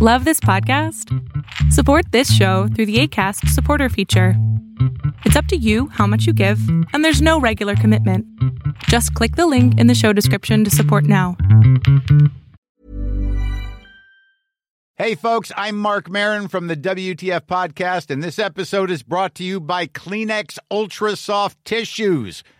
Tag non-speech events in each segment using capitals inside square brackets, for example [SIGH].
Love this podcast? Support this show through the ACAST supporter feature. It's up to you how much you give, and there's no regular commitment. Just click the link in the show description to support now. Hey, folks, I'm Marc Maron from the WTF Podcast, and this episode is brought to you by Kleenex Ultra Soft Tissues,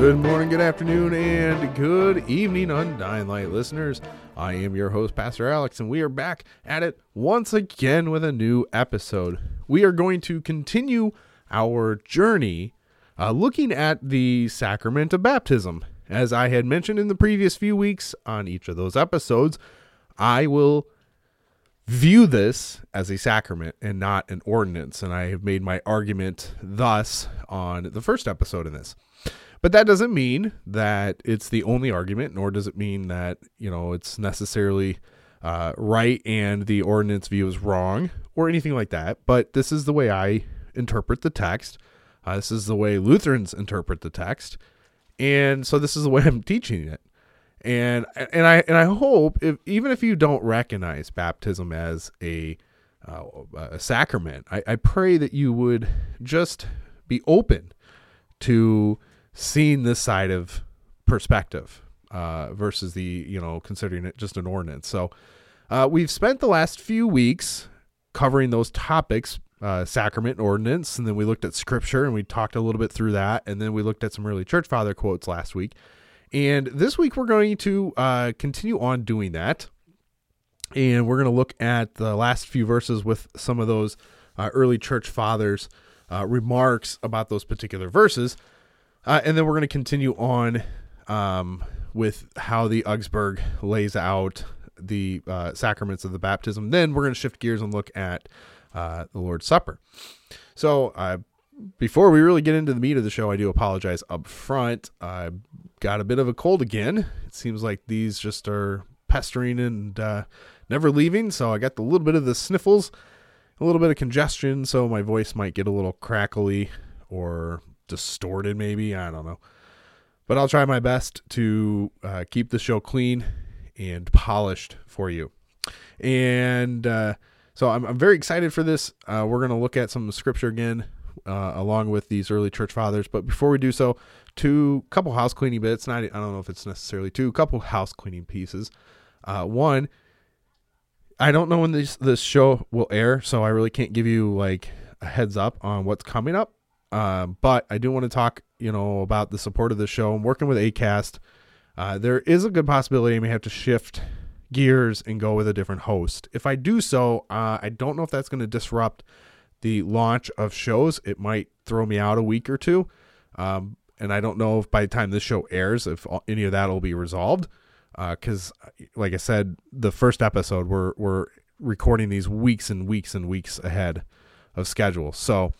Good morning, good afternoon, and good evening, Undying Light listeners. I am your host, Pastor Alex, and we are back at it once again with a new episode. We are going to continue our journey uh, looking at the sacrament of baptism. As I had mentioned in the previous few weeks on each of those episodes, I will view this as a sacrament and not an ordinance, and I have made my argument thus on the first episode in this. But that doesn't mean that it's the only argument, nor does it mean that, you know, it's necessarily uh, right and the ordinance view is wrong or anything like that. But this is the way I interpret the text. Uh, this is the way Lutherans interpret the text. And so this is the way [LAUGHS] I'm teaching it. And and I and I hope if even if you don't recognize baptism as a uh, a sacrament, I, I pray that you would just be open to seeing this side of perspective uh, versus the you know considering it just an ordinance. So uh, we've spent the last few weeks covering those topics, uh, sacrament ordinance, and then we looked at scripture and we talked a little bit through that, and then we looked at some early church father quotes last week. And this week we're going to uh, continue on doing that, and we're going to look at the last few verses with some of those uh, early church fathers' uh, remarks about those particular verses. Uh, and then we're going to continue on um, with how the Augsburg lays out the uh, sacraments of the baptism. Then we're going to shift gears and look at uh, the Lord's Supper. So, uh, before we really get into the meat of the show, I do apologize up front. I got a bit of a cold again. It seems like these just are pestering and uh, never leaving. So, I got a little bit of the sniffles, a little bit of congestion. So, my voice might get a little crackly or distorted, maybe. I don't know. But I'll try my best to uh, keep the show clean and polished for you. And uh, so I'm, I'm, very excited for this. Uh, we're going to look at some scripture again, uh, along with these early church fathers. But before we do so, two couple house cleaning bits. Not, I don't know if it's necessarily two, couple house cleaning pieces. Uh, one, I don't know when this this show will air, so I really can't give you like a heads up on what's coming up. Um, but I do want to talk, you know, about the support of the show. I'm working with Acast. Uh, there is a good possibility I may have to shift gears and go with a different host. If I do so, uh, I don't know if that's going to disrupt the launch of shows. It might throw me out a week or two. Um, and I don't know if by the time this show airs, if any of that will be resolved. Because, uh, like I said, the first episode, we're, we're recording these weeks and weeks and weeks ahead of schedule. So,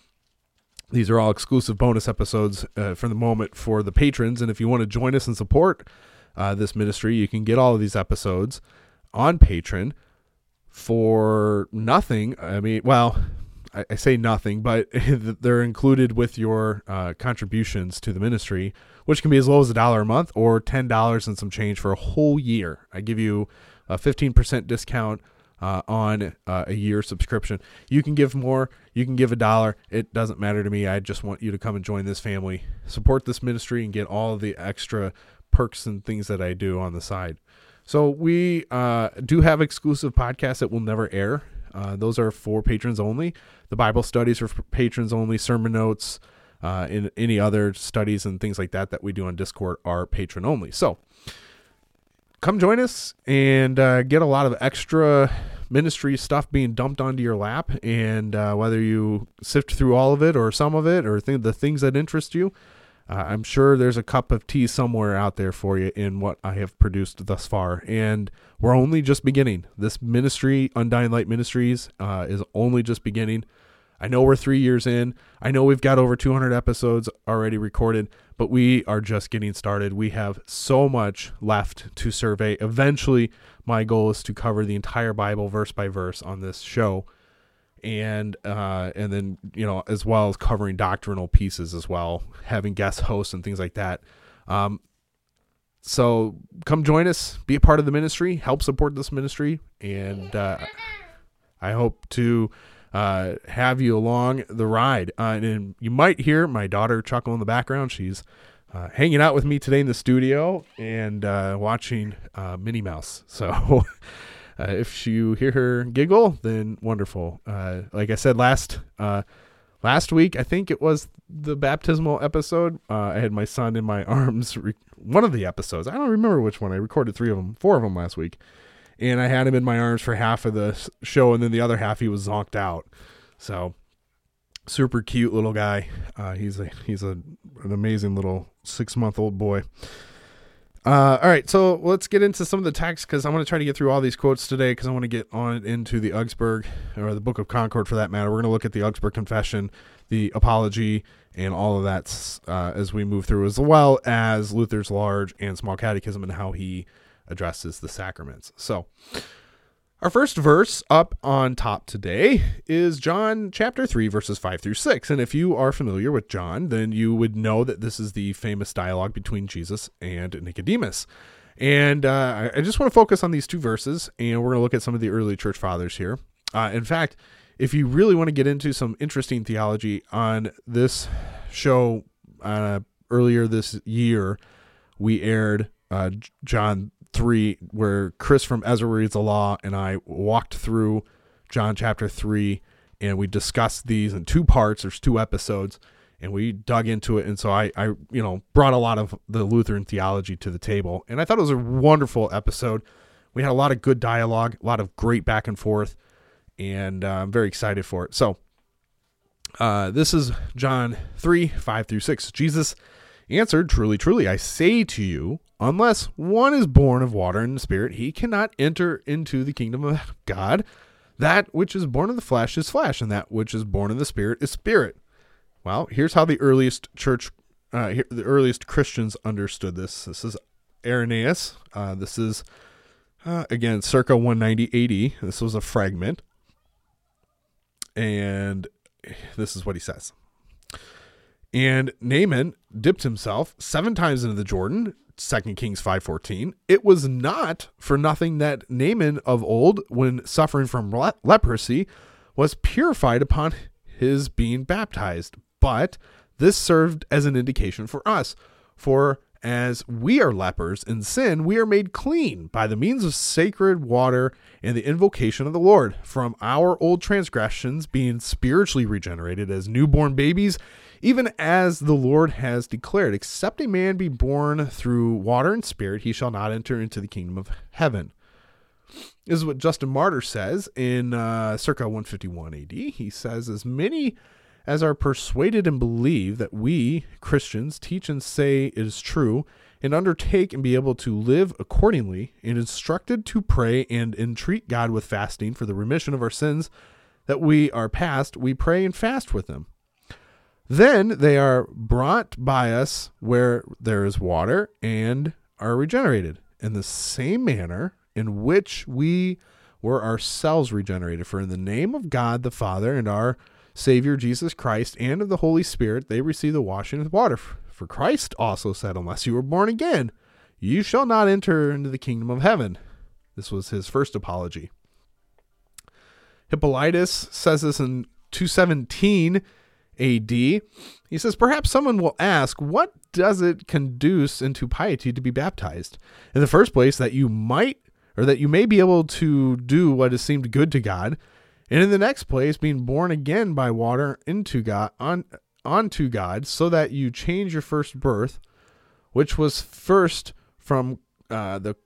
these are all exclusive bonus episodes uh, for the moment for the patrons. And if you want to join us and support uh, this ministry, you can get all of these episodes on Patreon for nothing. I mean, well, I, I say nothing, but [LAUGHS] they're included with your uh, contributions to the ministry, which can be as low as a dollar a month or $10 and some change for a whole year. I give you a 15% discount uh, on uh, a year subscription. You can give more, you can give a dollar. It doesn't matter to me. I just want you to come and join this family, support this ministry, and get all the extra perks and things that I do on the side. So we uh, do have exclusive podcasts that will never air. Uh, those are for patrons only. The Bible studies are for patrons only. Sermon notes, uh, in any other studies and things like that that we do on Discord are patron only. So come join us and uh, get a lot of extra ministry stuff being dumped onto your lap. And uh, whether you sift through all of it or some of it or th- the things that interest you, uh, I'm sure there's a cup of tea somewhere out there for you in what I have produced thus far. And we're only just beginning. This ministry, Undying Light Ministries, uh, is only just beginning. I know we're three years in. I know we've got over 200 episodes already recorded, but we are just getting started. We have so much left to survey. Eventually, my goal is to cover the entire Bible verse by verse on this show, and uh, and then you know as well as covering doctrinal pieces as well, having guest hosts and things like that. Um, so come join us, be a part of the ministry, help support this ministry, and uh, I hope to uh, have you along the ride. Uh, and you might hear my daughter chuckle in the background. She's uh, hanging out with me today in the studio and uh, watching uh, Minnie Mouse. [LAUGHS] So uh, if you hear her giggle, then wonderful. like I said last last week, I think it was the baptismal episode. I had my son in my [LAUGHS] arms. Re- one of the episodes. I don't remember which one. I recorded three of them, four of them last week and I had him in my arms for half of the show, and then the other half he was zonked out. So super cute little guy. Uh, he's a he's a an amazing little six month old boy. Uh, all right, so let's get into some of the text because I'm going to try to get through all these quotes today because I want to get on into the Augsburg or the Book of Concord for that matter. We're going to look at the Augsburg Confession, the Apology, and all of that uh, as we move through, as well as Luther's Large and Small Catechism and how he addresses the sacraments. So, our first verse up on top today is John chapter 3, verses 5 through 6. And if you are familiar with John, then you would know that this is the famous dialogue between Jesus and Nicodemus. And uh, I just want to focus on these two verses, and we're going to look at some of the early church fathers here. Uh, in fact, if you really want to get into some interesting theology on this show uh, earlier this year, we aired uh, John 3 where Chris from Ezra Reads the Law and I walked through John chapter 3 and we discussed these in two parts. There's two episodes and we dug into it. And so I, I, you know, brought a lot of the Lutheran theology to the table. And I thought it was a wonderful episode. We had a lot of good dialogue, a lot of great back and forth, and uh, I'm very excited for it. So, uh, this is John 3 5 through 6. Jesus answered, Truly, truly, I say to you, unless one is born of water and spirit, he cannot enter into the kingdom of God. That which is born of the flesh is flesh, and that which is born of the spirit is spirit. Well, here's how the earliest church, uh, the earliest Christians understood this. This is Irenaeus. Uh, this is, uh, again, circa 190 AD. This was a fragment. And this is what he says. And Naaman dipped himself seven times into the Jordan, 2 Kings 5:14. It was not for nothing that Naaman of old when suffering from le- leprosy was purified upon his being baptized, but this served as an indication for us. For as we are lepers in sin, we are made clean by the means of sacred water and the invocation of the Lord from our old transgressions, being spiritually regenerated as newborn babies even as the Lord has declared, except a man be born through water and spirit, he shall not enter into the kingdom of heaven. This is what Justin Martyr says in uh, circa 151 AD. He says, As many as are persuaded and believe that we, Christians, teach and say is true, and undertake and be able to live accordingly, and instructed to pray and entreat God with fasting for the remission of our sins that we are past, we pray and fast with them. Then they are brought by us where there is water and are regenerated in the same manner in which we were ourselves regenerated. For in the name of God the Father and our Savior Jesus Christ and of the Holy Spirit, they receive the washing with water. For Christ also said, Unless you are born again, you shall not enter into the kingdom of heaven. This was his first apology. Hippolytus says this in 217 AD. He says, Perhaps someone will ask, what does it conduce into piety to be baptized? In the first place, that you might or that you may be able to do what has seemed good to God. And in the next place, being born again by water into God on onto God, so that you change your first birth, which was first from uh, the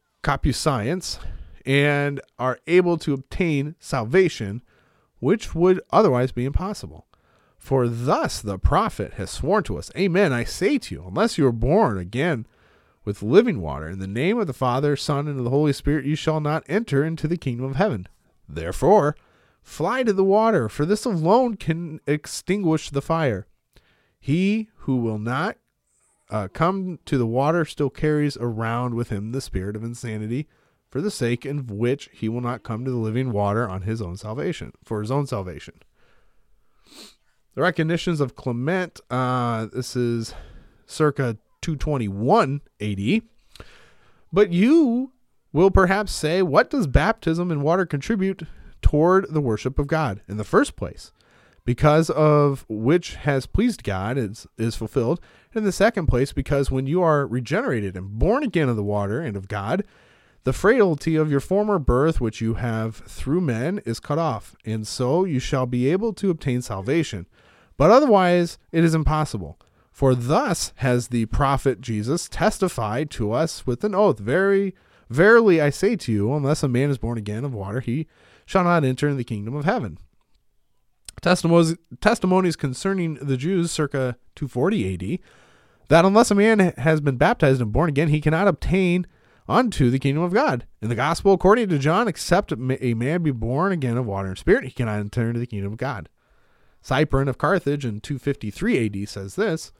science, and are able to obtain salvation, which would otherwise be impossible. For thus the prophet has sworn to us, Amen, I say to you, unless you are born again with living water, in the name of the Father, Son, and of the Holy Spirit, you shall not enter into the kingdom of heaven. Therefore, fly to the water, for this alone can extinguish the fire. He who will not uh, come to the water still carries around with him the spirit of insanity, for the sake of which he will not come to the living water on his own salvation, for his own salvation. The recognitions of Clement, uh, this is circa 221 AD. But you will perhaps say, what does baptism in water contribute toward the worship of God in the first place? Because of which has pleased God is, is fulfilled. In the second place, because when you are regenerated and born again of the water and of God, the frailty of your former birth, which you have through men, is cut off, and so you shall be able to obtain salvation. But otherwise, it is impossible. For thus has the prophet Jesus testified to us with an oath Very verily I say to you, unless a man is born again of water, he shall not enter in the kingdom of heaven. Testimonies, testimonies concerning the Jews circa 240 AD that unless a man has been baptized and born again, he cannot obtain unto the kingdom of God. In the gospel, according to John, except a man be born again of water and spirit, he cannot enter into the kingdom of God. Cyprian of Carthage in 253 AD says this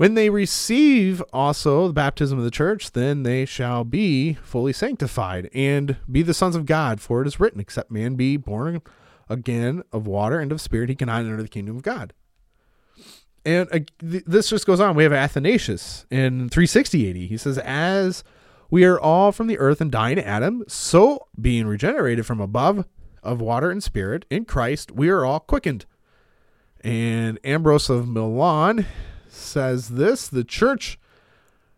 when they receive also the baptism of the church, then they shall be fully sanctified and be the sons of God. For it is written, Except man be born again of water and of spirit, he cannot enter the kingdom of God. And uh, th- this just goes on. We have Athanasius in 360 AD. He says, As we are all from the earth and dying to Adam, so being regenerated from above of water and spirit in Christ, we are all quickened. And Ambrose of Milan says this the church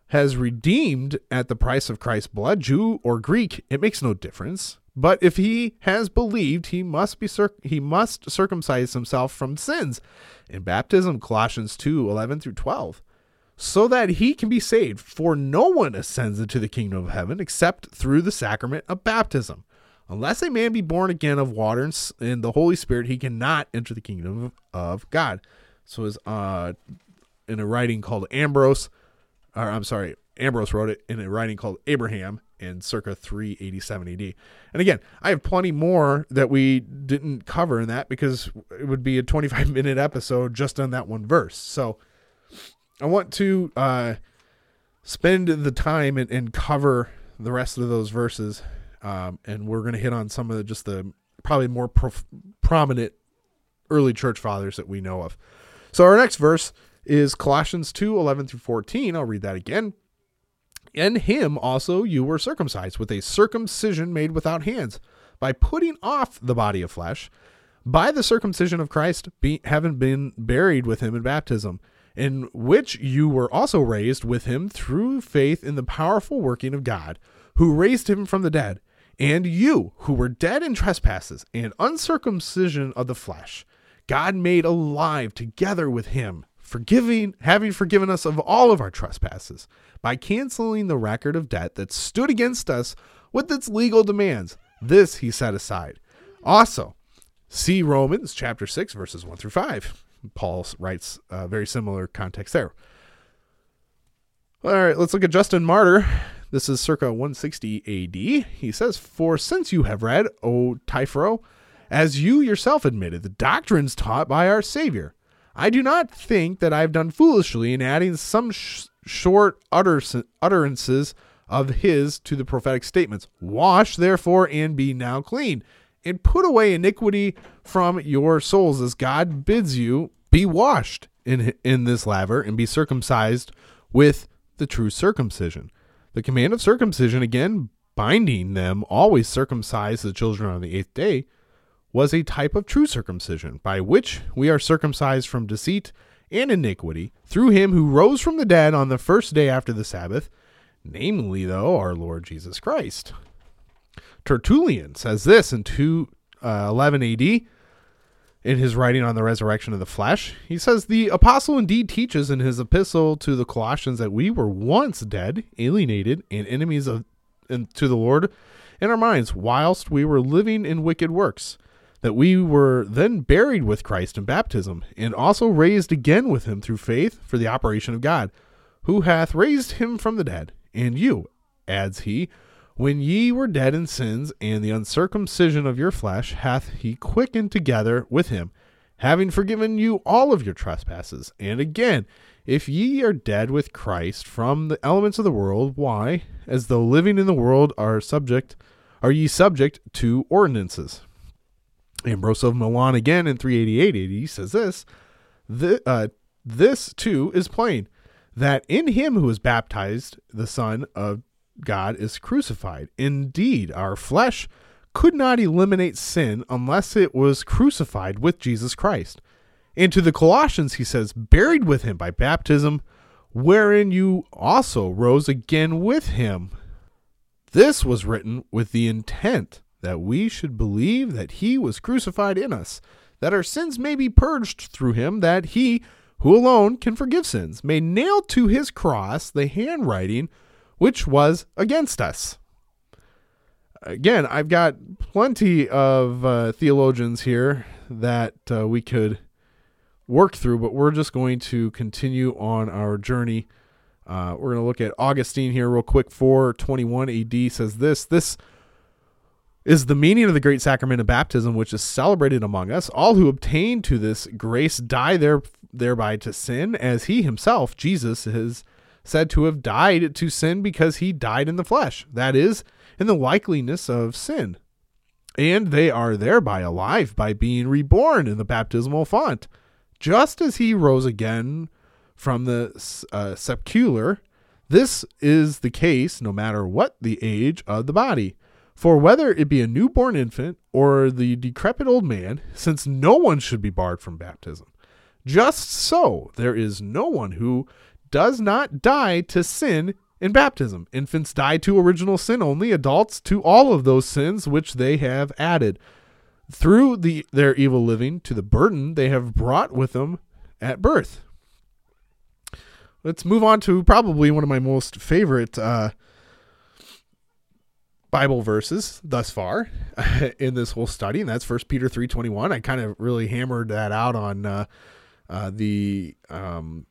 has redeemed at the price of Christ's blood, Jew or Greek, it makes no difference. But if he has believed, he must be cir- he must circumcise himself from sins. In baptism, Colossians 2 11 through 12, so that he can be saved. For no one ascends into the kingdom of heaven except through the sacrament of baptism. Unless a man be born again of water and the Holy Spirit, he cannot enter the kingdom of God. So, as uh, in a writing called Ambrose, or I'm sorry, Ambrose wrote it in a writing called Abraham in circa 387 AD. And again, I have plenty more that we didn't cover in that because it would be a 25 [LAUGHS] minute episode just on that one verse. So I want to uh, spend the time and, and, cover the rest of those verses. Um, and we're going to hit on some of the, just the probably more prof- prominent early church fathers that we know of. So our next verse is Colossians 2 11 through 14. I'll read that again. In him also you were circumcised with a circumcision made without hands, by putting off the body of flesh, by the circumcision of Christ, be, having been buried with him in baptism, in which you were also raised with him through faith in the powerful working of God, who raised him from the dead. And you, who were dead in trespasses and uncircumcision of the flesh, God made alive together with him forgiving having forgiven us of all of our trespasses by canceling the record of debt that stood against us with its legal demands. This he set aside. Also see romans chapter 6 verses 1 through 5 paul writes a very similar context there. All right let's look at justin martyr. This is circa 160 ad he says for since you have read o Trypho, as you yourself admitted the doctrines taught by our savior I do not think that I have done foolishly in adding some sh- short utter- utterances of his to the prophetic statements. Wash, therefore, and be now clean, and put away iniquity from your souls, as God bids you be washed in, in this laver and be circumcised with the true circumcision. The command of circumcision, again, binding them always circumcise the children on the eighth day, was a type of true circumcision, by which we are circumcised from deceit and iniquity through him who rose from the dead on the first day after the Sabbath, namely, though, our Lord Jesus Christ. Tertullian says this in 211 uh, AD in his writing on the resurrection of the flesh. He says, The apostle indeed teaches in his epistle to the Colossians that we were once dead, alienated, and enemies of and to the Lord in our minds, whilst we were living in wicked works that we were then buried with Christ in baptism, and also raised again with him through faith for the operation of God, who hath raised him from the dead. And you, adds he, when ye were dead in sins and the uncircumcision of your flesh, hath he quickened together with him, having forgiven you all of your trespasses. And again, if ye are dead with Christ from the elements of the world, why, as though living in the world, are subject, are ye subject to ordinances? Ambrose of Milan again in 388 AD says this, the, uh, this too is plain, that in him who is baptized, the Son of God is crucified. Indeed, our flesh could not eliminate sin unless it was crucified with Jesus Christ. And to the Colossians, he says, buried with him by baptism, wherein you also rose again with him. This was written with the intent that we should believe that he was crucified in us, that our sins may be purged through him, that he, who alone can forgive sins, may nail to his cross the handwriting which was against us. Again, I've got plenty of uh, theologians here that uh, we could work through, but we're just going to continue on our journey. Uh, we're going to look at Augustine here real quick. 421 AD says this This is the meaning of the great sacrament of baptism, which is celebrated among us. All who obtain to this grace die there, thereby to sin, as he himself, Jesus, is said to have died to sin because he died in the flesh, that is, in the likeliness of sin. And they are thereby alive by being reborn in the baptismal font, just as he rose again from the uh, sepulchre. This is the case no matter what the age of the body. For whether it be a newborn infant or the decrepit old man, since no one should be barred from baptism, just so there is no one who does not die to sin in baptism. Infants die to original sin only, adults to all of those sins which they have added. Through the, their evil living to the burden they have brought with them at birth. Let's move on to probably one of my most favorite uh, Bible verses thus far [LAUGHS] in this whole study, and that's First Peter three twenty one. I kind of really hammered that out on uh, uh, the um,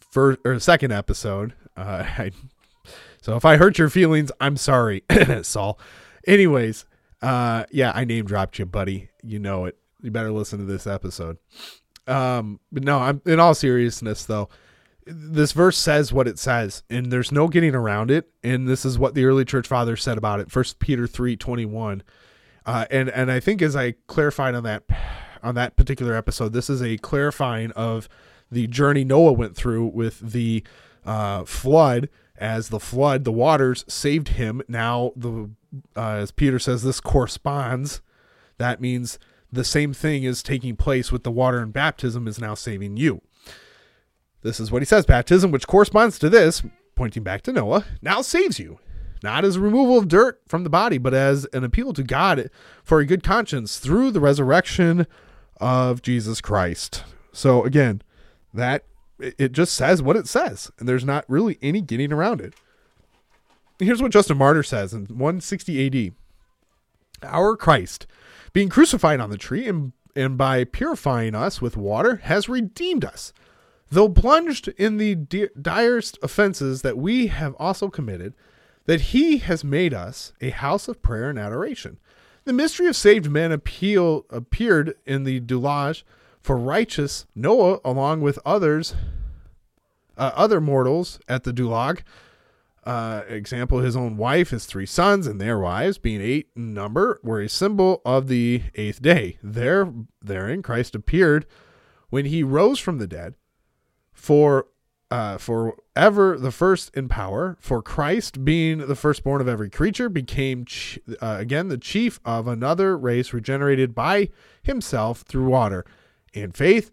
first or second episode. Uh, [LAUGHS] I, so if I hurt your feelings, I'm sorry, [COUGHS] Saul. Anyways, uh, yeah, I name dropped you, buddy. You know it. You better listen to this episode. Um, but no, I'm in all seriousness though this verse says what it says and there's no getting around it and this is what the early church fathers said about it first peter 3 21 uh, and and i think as i clarified on that on that particular episode this is a clarifying of the journey noah went through with the uh, flood. As the flood the waters saved him. Now the uh, as peter says this corresponds. That means the same thing is taking place with the water and baptism is now saving you this is what he says baptism, which corresponds to this, pointing back to Noah, now saves you. Not as a removal of dirt from the body, but as an appeal to God for a good conscience through the resurrection of Jesus Christ. So again, that it just says what it says, and there's not really any getting around it. Here's what Justin Martyr says in 160 AD Our Christ, being crucified on the tree and, and by purifying us with water, has redeemed us though plunged in the di- direst offenses that we have also committed, that he has made us a house of prayer and adoration. The mystery of saved men appeal, appeared in the Deluge for righteous Noah, along with others, uh, other mortals at the Deluge. Uh, example, his own wife, his three sons, and their wives, being eight in number, were a symbol of the eighth day. There, therein, Christ appeared when he rose from the dead for uh, for ever the first in power, for Christ, being the firstborn of every creature, became ch- uh, again the chief of another race regenerated by himself through water and faith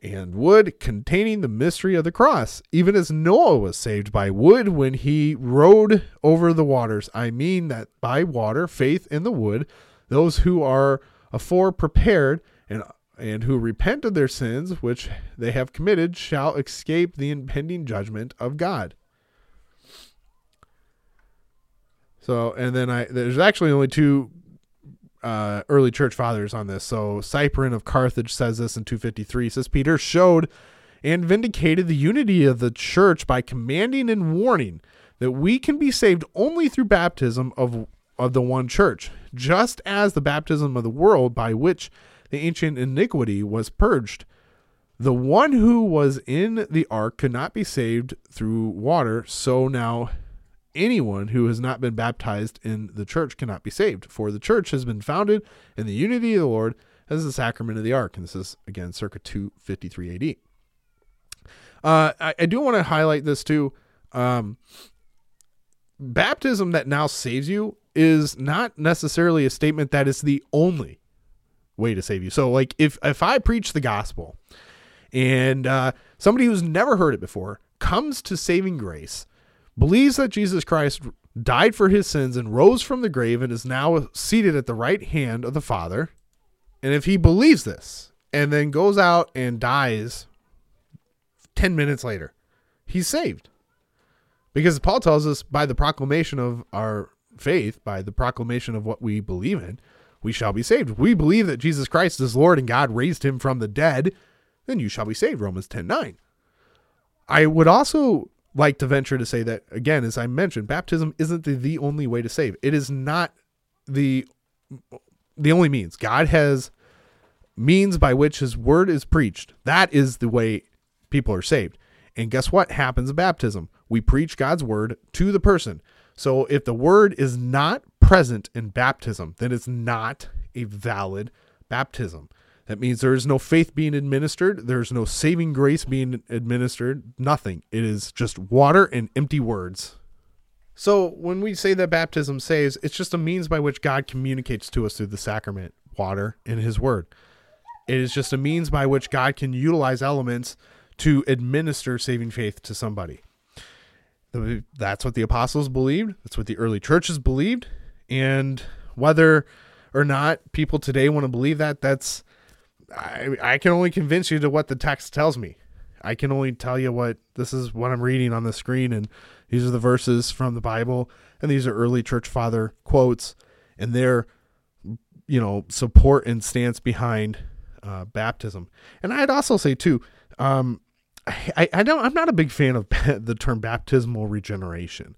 and wood, containing the mystery of the cross, even as Noah was saved by wood when he rode over the waters. I mean that by water, faith in the wood, those who are afore prepared and and who repent of their sins which they have committed shall escape the impending judgment of God. So, and then I there's actually only two uh, early church fathers on this. So Cyprian of Carthage says this in 253. He says Peter showed and vindicated the unity of the church by commanding and warning that we can be saved only through baptism of of the one church, just as the baptism of the world by which the ancient iniquity was purged. The one who was in the ark could not be saved through water, so now anyone who has not been baptized in the church cannot be saved. For the church has been founded in the unity of the Lord as the sacrament of the ark. And this is, again, circa 253 AD. Uh, I, I, do want to highlight this too. Um, baptism that now saves you is not necessarily a statement that is the only way to save you. So, like, if if I preach the gospel and uh, somebody who's never heard it before comes to saving grace, believes that Jesus Christ died for his sins and rose from the grave and is now seated at the right hand of the Father, and if he believes this and then goes out and dies 10 minutes later, he's saved. Because Paul tells us by the proclamation of our faith, by the proclamation of what we believe in, we shall be saved. We believe that Jesus Christ is Lord and God raised him from the dead, then you shall be saved. Romans 10 9. I would also like to venture to say that, again, as I mentioned, baptism isn't the, the only way to save. It is not the the only means. God has means by which his word is preached. That is the way people are saved. And guess what happens in baptism? We preach God's word to the person. So if the word is not present in baptism, then it's not a valid baptism. That means there is no faith being administered, there's no saving grace being administered, nothing. It is just water and empty words. So when we say that baptism saves, it's just a means by which God communicates to us through the sacrament, water, and his word. It is just a means by which God can utilize elements to administer saving faith to somebody. That's what the apostles believed. That's what the early churches believed. And whether or not people today want to believe that, that's I, I can only convince you to what the text tells me. I can only tell you what this is what I'm reading on the screen, and these are the verses from the Bible, and these are early church father quotes, and their you know support and stance behind uh, baptism. And I'd also say too, um, I, I don't I'm not a big fan of [LAUGHS] the term baptismal regeneration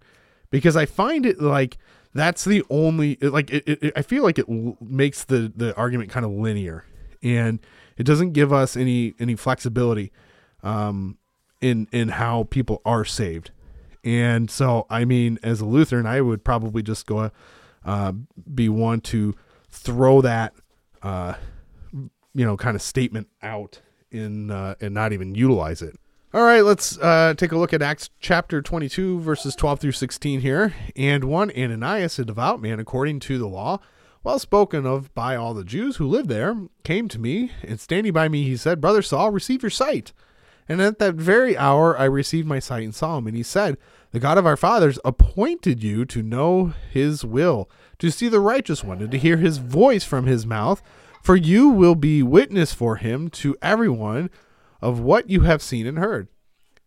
because I find it like that's the only like it, it, I feel like it makes the the argument kind of linear and it doesn't give us any any flexibility um, in in how people are saved. And so, I mean, as a Lutheran, I would probably just go uh, be one to throw that uh, you know kind of statement out in uh, and not even utilize it. All right, let's uh, take a look at Acts chapter 22, verses 12 through 16 here. And one Ananias, a devout man according to the law, well spoken of by all the Jews who lived there, came to me, and standing by me, he said, Brother Saul, receive your sight. And at that very hour I received my sight and saw him. And he said, The God of our fathers appointed you to know his will, to see the righteous one, and to hear his voice from his mouth. For you will be witness for him to everyone of what you have seen and heard.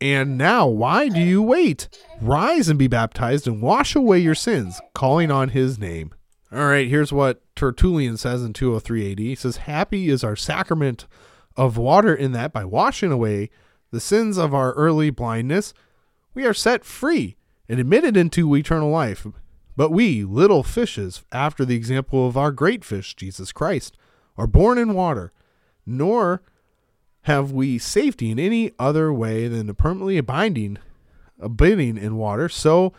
And now, why do you wait? Rise and be baptized and wash away your sins, calling on his name. All right, here's what Tertullian says in 203 AD. He says, Happy is our sacrament of water in that by washing away the sins of our early blindness, we are set free and admitted into eternal life. But we, little fishes, after the example of our great fish, Jesus Christ, are born in water, nor have we safety in any other way than the permanently abiding, abiding in water. So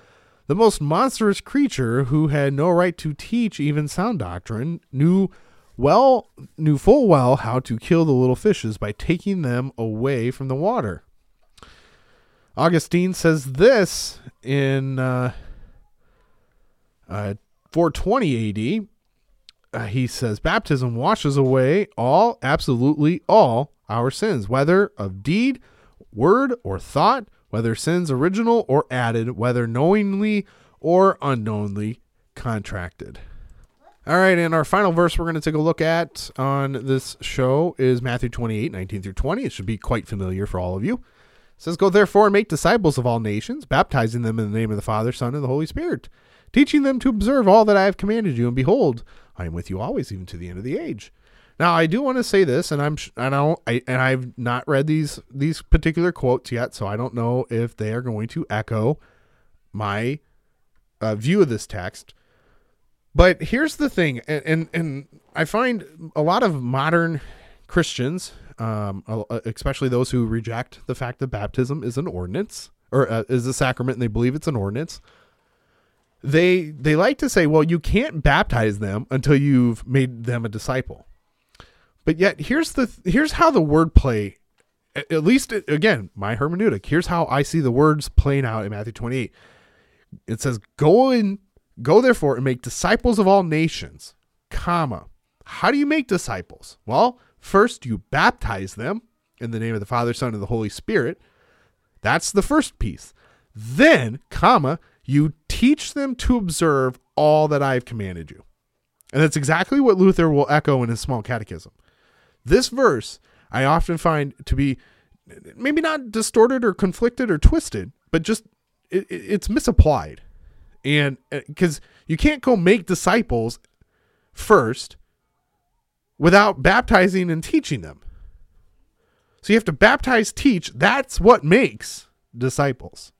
the most monstrous creature who had no right to teach even sound doctrine knew well knew full well how to kill the little fishes by taking them away from the water. Augustine says this in uh, uh, 420 AD. Uh, he says baptism washes away all, absolutely all our sins, whether of deed, word, or thought, whether sins original or added, whether knowingly or unknowingly contracted. All right, and our final verse we're going to take a look at on this show is Matthew 28, 19 through 20. It should be quite familiar for all of you. It says, Go therefore and make disciples of all nations, baptizing them in the name of the Father, Son, and the Holy Spirit, teaching them to observe all that I have commanded you. And behold, I am with you always, even to the end of the age. Now, I do want to say this, and I'm I don't I and I've not read these these particular quotes yet, so I don't know if they are going to echo my uh, view of this text. But here's the thing, and, and, and I find a lot of modern Christians, um, especially those who reject the fact that baptism is an ordinance or uh, is a sacrament, and they believe it's an ordinance. They they like to say, well, you can't baptize them until you've made them a disciple. But yet, here's the here's how the wordplay, at least again, my hermeneutic. Here's how I see the words playing out in Matthew 28. It says, "Go and Go therefore and make disciples of all nations, comma. How do you make disciples? Well, first you baptize them in the name of the Father, Son, and the Holy Spirit. That's the first piece. Then, comma, you teach them to observe all that I have commanded you. And that's exactly what Luther will echo in his small catechism. This verse I often find to be maybe not distorted or conflicted or twisted, but just it, it's misapplied. And because uh, you can't go make disciples first without baptizing and teaching them. So you have to baptize, teach. That's what makes disciples.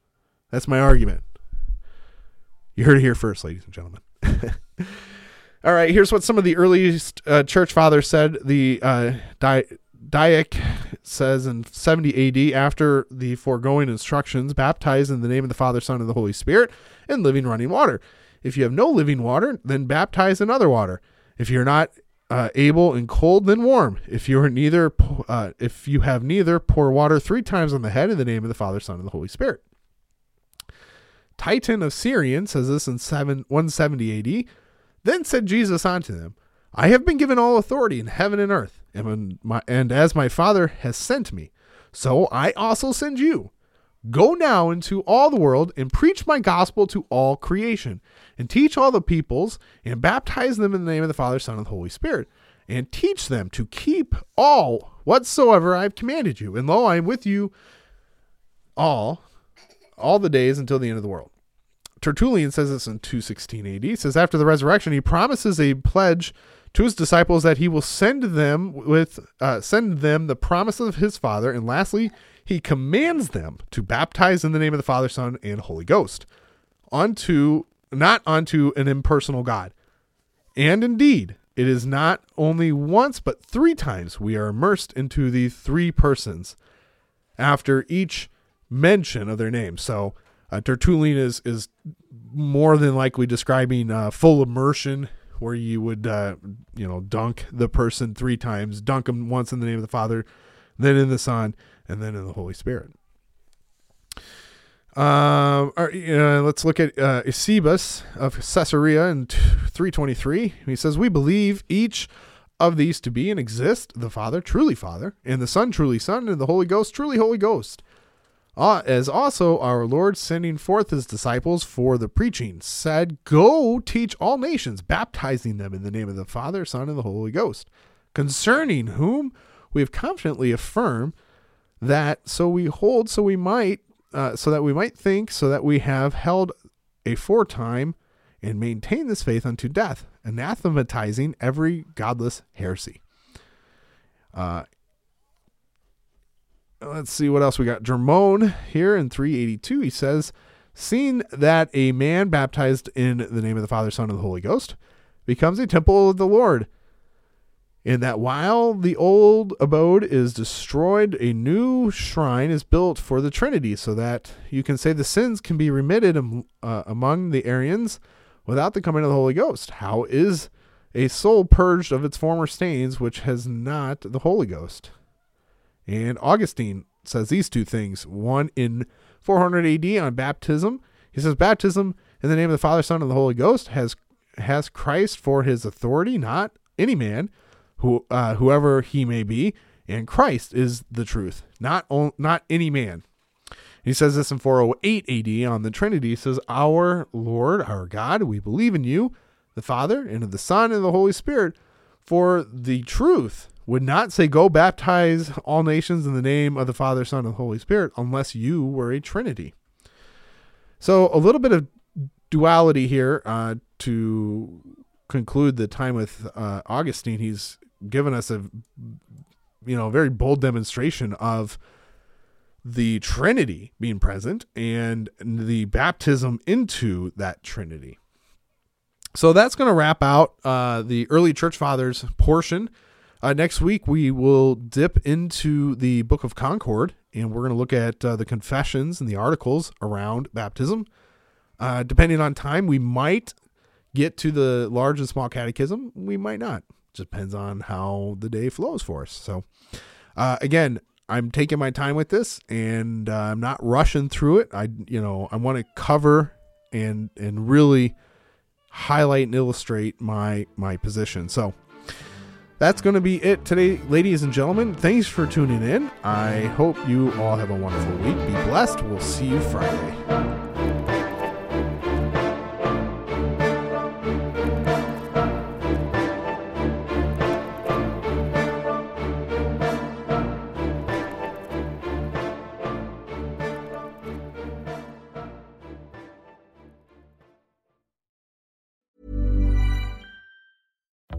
That's my argument. You heard it here first, ladies and gentlemen. [LAUGHS] All right, here's what some of the earliest uh, church fathers said. The uh, Didache says in 70 AD, after the foregoing instructions, baptize in the name of the Father, Son, and the Holy Spirit in living running water. If you have no living water, then baptize in other water. If you're not uh, able and cold, then warm. If you are neither, uh, if you have neither, pour water three times on the head in the name of the Father, Son, and the Holy Spirit. Tatian of Syrian says this in 7, 170 AD. Then said Jesus unto them, I have been given all authority in heaven and earth, and, my, and as my Father has sent me, so I also send you. Go now into all the world and preach my gospel to all creation, and teach all the peoples, and baptize them in the name of the Father, Son, and the Holy Spirit, and teach them to keep all whatsoever I have commanded you. And lo, I am with you all, all the days until the end of the world. Tertullian says this in 216 AD. He says after the resurrection, he promises a pledge to his disciples that he will send them with uh, send them the promise of his Father, and lastly, he commands them to baptize in the name of the Father, Son, and Holy Ghost, unto not unto an impersonal God. And indeed, it is not only once but three times we are immersed into the three persons after each mention of their name. So uh, Tertullian is is more than likely describing uh, full immersion where you would, uh, you know, dunk the person three times, dunk them once in the name of the Father, then in the Son, and then in the Holy Spirit. Um, let's look at uh, Eusebius of Caesarea in 323. He says, We believe each of these to be and exist the Father, truly Father, and the Son, truly Son, and the Holy Ghost, truly Holy Ghost uh, as also our Lord sending forth his disciples for the preaching, said, Go teach all nations, baptizing them in the name of the Father, Son, and the Holy Ghost, concerning whom we have confidently affirmed that so we hold, so we might, uh, so that we might think, so that we have held a foretime and maintain this faith unto death, anathematizing every godless heresy. Uh, let's see what else we got. Jerome here in 382, he says, Seeing that a man baptized in the name of the Father, Son, and the Holy Ghost becomes a temple of the Lord, in that while the old abode is destroyed, a new shrine is built for the Trinity, so that you can say the sins can be remitted um, uh, among the Arians without the coming of the Holy Ghost. How is a soul purged of its former stains which has not the Holy Ghost? And Augustine says these two things. One in 400 AD on baptism. He says, Baptism in the name of the Father, Son, and the Holy Ghost has has Christ for his authority, not any man, who uh, whoever he may be, and Christ is the truth, not on, not any man. He says this in 408 AD on the Trinity. He says, Our Lord, our God, we believe in you, the Father, and of the Son, and the Holy Spirit, for the truth would not say, Go baptize all nations in the name of the Father, Son, and Holy Spirit, unless you were a Trinity. So, a little bit of duality here uh, to conclude the time with uh, Augustine. He's given us a you know very bold demonstration of the Trinity being present and the baptism into that Trinity. So that's going to wrap out uh, the early church fathers portion. Uh, next week, we will dip into the Book of Concord and we're going to look at uh, the confessions and the articles around baptism. Uh, depending on time, we might get to the large and small catechism. We might not. Depends on how the day flows for us. So, uh, again, I'm taking my time with this, and uh, I'm not rushing through it. I, you know, I want to cover and and really highlight and illustrate my my position. So that's going to be it today, ladies and gentlemen. Thanks for tuning in. I hope you all have a wonderful week. Be blessed. We'll see you Friday.